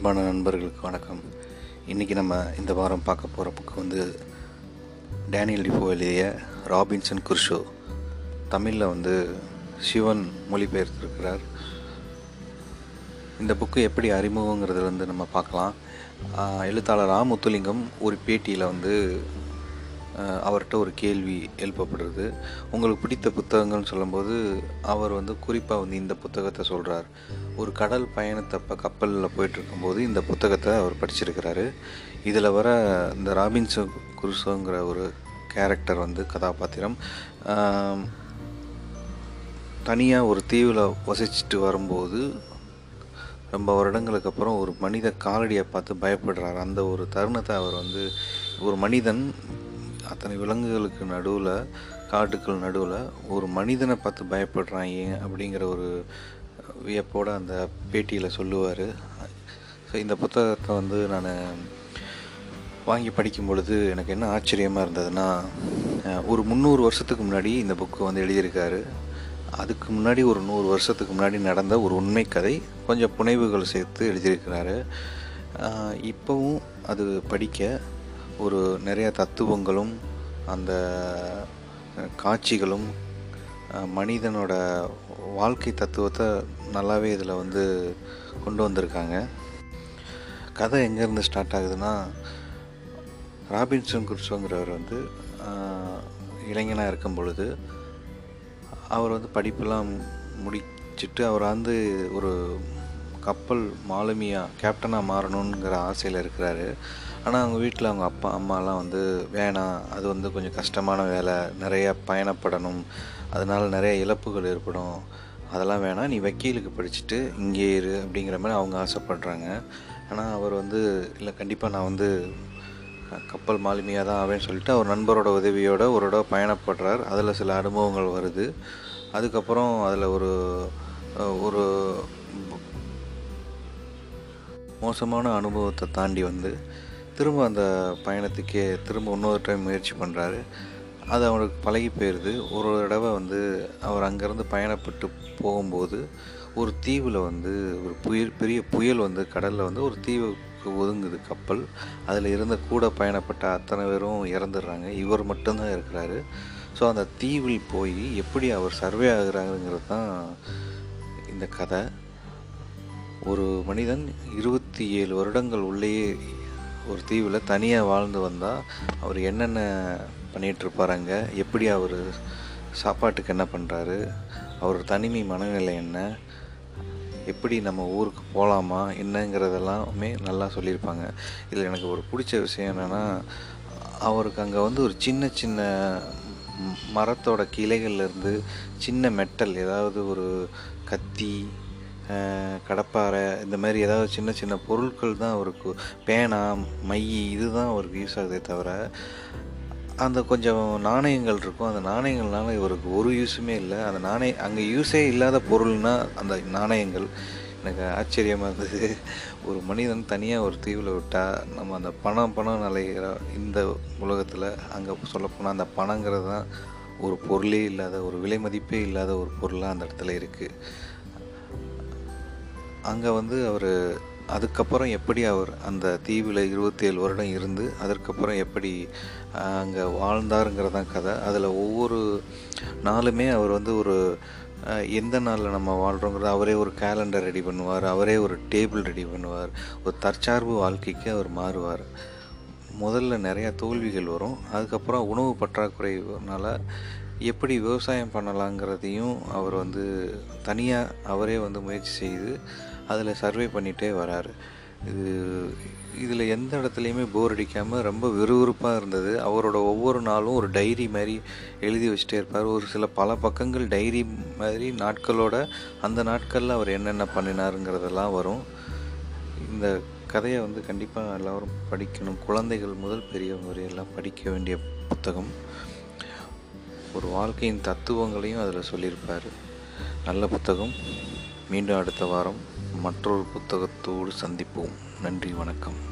அன்பான நண்பர்களுக்கு வணக்கம். இன்றைக்கி நம்ம இந்த வாரம் பார்க்க போகிற புக்கு வந்து டேனியல் டிஃபோ எழுதிய ராபின்சன் குர்ஷோ. தமிழில் வந்து சிவன் மொழிபெயர்த்திருக்கிறார். இந்த புக்கு எப்படி அறிமுகங்கிறது வந்து நம்ம பார்க்கலாம். எழுத்தாளர் ராமுத்துலிங்கம் ஒரு பேட்டியில் வந்து அவர்கிட்ட ஒரு கேள்வி எழுப்பப்படுறது. உங்களுக்கு பிடித்த புத்தகங்கள்னு சொல்லும்போது அவர் வந்து குறிப்பாக வந்து இந்த புத்தகத்தை சொல்கிறார் ஒரு கடல் பயணத்தப்ப கப்பலில் போயிட்டுருக்கும்போது இந்த புத்தகத்தை அவர் படிச்சிருக்கிறாரு. இதில் வர இந்த ராபின்சோ குருசோங்கிற ஒரு கேரக்டர் வந்து கதாபாத்திரம். தனியாக ஒரு தீவில் வசிச்சுட்டு வரும்போது ரொம்ப வருடங்களுக்கு அப்புறம் ஒரு மனித காலடியை பார்த்து பயப்படுறார். அந்த ஒரு தருணத்தை அவர் வந்து ஒரு மனிதன் அத்தனை விலங்குகளுக்கு நடுவில் காட்டுக்கள் நடுவில் ஒரு மனிதனை பார்த்து பயப்படுறான் ஏன் அப்படிங்கிற ஒரு வியப்போடு அந்த பேட்டியில் சொல்லுவார். ஸோ இந்த புத்தகத்தை வந்து நான் வாங்கி படிக்கும் பொழுது எனக்கு என்ன ஆச்சரியமாக இருந்ததுன்னா ஒரு முந்நூறு வருஷத்துக்கு முன்னாடி இந்த புக்கு வந்து எழுதியிருக்காரு. அதுக்கு முன்னாடி ஒரு நூறு வருஷத்துக்கு முன்னாடி நடந்த ஒரு உண்மை கதை கொஞ்சம் புனைவுகள் சேர்த்து எழுதியிருக்கிறாரு. இப்போவும் அது படிக்க ஒரு நிறைய தத்துவங்களும் அந்த காட்சிகளும் மனிதனோட வாழ்க்கை தத்துவத்தை நல்லாவே இதில் வந்து கொண்டு வந்திருக்காங்க. கதை எங்கேருந்து ஸ்டார்ட் ஆகுதுன்னா ராபின்சன் குருசோங்கிறவர் வந்து இளைஞனாக இருக்கும் பொழுது அவர் வந்து படிப்பெல்லாம் முடிச்சிட்டு அவர் வந்து ஒரு கப்பல் மாலுமியா கேப்டனாக மாறணுங்கிற ஆசையில் இருக்கிறாரு. ஆனால் அவங்க வீட்டில் அவங்க அப்பா அம்மாலாம் வந்து வேணாம் அது வந்து கொஞ்சம் கஷ்டமான வேலை நிறையா பயணப்படணும் அதனால் நிறைய இழப்புகள் ஏற்படும். அதெல்லாம் வேணாம் நீ வக்கீலுக்கு படிச்சுட்டு இங்கே இரு அப்படிங்கிற மாதிரி அவங்க ஆசைப்படுறாங்க. ஆனால் அவர் வந்து இல்லை கண்டிப்பாக நான் வந்து கப்பல் மாலுமியாக தான் ஆவேன்னு சொல்லிட்டு அவர் நண்பரோட உதவியோட ஒரு தடவை பயணப்படுறார். அதில் சில அனுபவங்கள் வருது. அதுக்கப்புறம் அதில் ஒரு ஒரு மோசமான அனுபவத்தை தாண்டி வந்து திரும்ப அந்த பயணத்துக்கே திரும்ப இன்னொரு டைம் முயற்சி பண்ணுறாரு அது அவருக்கு பழகி போயிடுது ஒரு தடவை வந்து அவர் அங்கேருந்து பயணப்பட்டு போகும்போது ஒரு தீவில் வந்து ஒரு புயல் பெரிய புயல் வந்து கடலில் வந்து ஒரு தீவுக்கு ஒதுங்குது கப்பல். அதில் இருந்த கூட பயணப்பட்ட அத்தனை பேரும் இறந்துடுறாங்க. இவர் மட்டும்தான் இருக்கிறாரு. ஸோ அந்த தீவில் போய் எப்படி அவர் சர்வே ஆகுறாங்கிறது தான் இந்த கதை. ஒரு மனிதன் இருபத்தி ஏழு வருடங்கள் உள்ளேயே ஒரு தீவில் தனியாக வாழ்ந்து வந்தால் அவர் என்னென்ன பண்ணிகிட்டு இருப்பாருங்க எப்படி அவர் சாப்பாட்டுக்கு என்ன பண்ணுறாரு அவர் தனிமை மனநிலை என்ன? எப்படி நம்ம ஊருக்கு போகலாமா என்னங்கிறதெல்லாமே நல்லா சொல்லியிருப்பாங்க. இதில் எனக்கு ஒரு பிடிச்ச விஷயம் என்னென்னா அவருக்கு அங்கே வந்து ஒரு சின்ன சின்ன மரத்தோட கிளைகள்லேருந்து சின்ன மெட்டல் ஏதாவது ஒரு கத்தி கடப்பாறை இந்த மாதிரி ஏதாவது சின்ன சின்ன பொருட்கள் தான் அவருக்கு பேனா மை இதுதான் அவருக்கு யூஸ் ஆகுதே தவிர அந்த கொஞ்சம் நாணயங்கள் இருக்கும். அந்த நாணயங்கள்னால இவருக்கு ஒரு யூஸுமே இல்லை. அந்த நாணய அங்கே யூஸே இல்லாத பொருள்னா அந்த நாணயங்கள். எனக்கு ஆச்சரியமாக இருந்தது. ஒரு மனிதன் தனியாக ஒரு தீவில் விட்டால் நம்ம அந்த பணம் பணம் நிலைகிற இந்த உலகத்தில் அங்கே சொல்லப்போனால் அந்த பணங்கிறது தான் ஒரு பொருளே இல்லாத ஒரு விலை மதிப்பே இல்லாத ஒரு பொருளாக அந்த இடத்துல இருக்குது அங்கே வந்து அவர் அதுக்கப்புறம் எப்படி அவர் அந்த தீவில் இருபத்தேழு வருடம் இருந்து அதற்கப்புறம் எப்படி அங்கே வாழ்ந்தாருங்கிறதான் கதை. அதில் ஒவ்வொரு நாளுமே அவர் வந்து ஒரு எந்த நாளில் நம்ம வாழ்கிறோங்கிறத அவரே ஒரு கேலண்டர் ரெடி பண்ணுவார் அவரே ஒரு டேபிள் ரெடி பண்ணுவார் ஒரு தற்சார்பு வாழ்க்கைக்கு அவர் மாறுவார். முதல்ல நிறையா தோல்விகள் வரும். அதுக்கப்புறம் உணவு பற்றாக்குறைனால எப்படி விவசாயம் பண்ணலாங்கிறதையும் அவர் வந்து தனியாக அவரே வந்து முயற்சி செய்து அதில் சர்வே பண்ணிகிட்டே வராரு. இது இதில் எந்த இடத்துலையுமே போர் அடிக்காமல் ரொம்ப விறுவிறுப்பாக இருந்தது. அவரோட ஒவ்வொரு நாளும் ஒரு டைரி மாதிரி எழுதி வச்சுட்டே இருப்பார். ஒரு சில பல பக்கங்கள் டைரி மாதிரி நாட்களோட அந்த நாட்களில் அவர் என்னென்ன பண்ணினாருங்கிறதெல்லாம் வரும். இந்த கதையை வந்து கண்டிப்பாக எல்லோரும் படிக்கணும். குழந்தைகள் முதல் பெரியவங்க வரையெல்லாம் படிக்க வேண்டிய புத்தகம். ஒரு வாழ்க்கையின் தத்துவங்களையும் அதில் சொல்லியிருப்பார். நல்ல புத்தகம். மீண்டும் அடுத்த வாரம் மற்றொரு புத்தகத்தோடு சந்திப்போம். நன்றி வணக்கம்.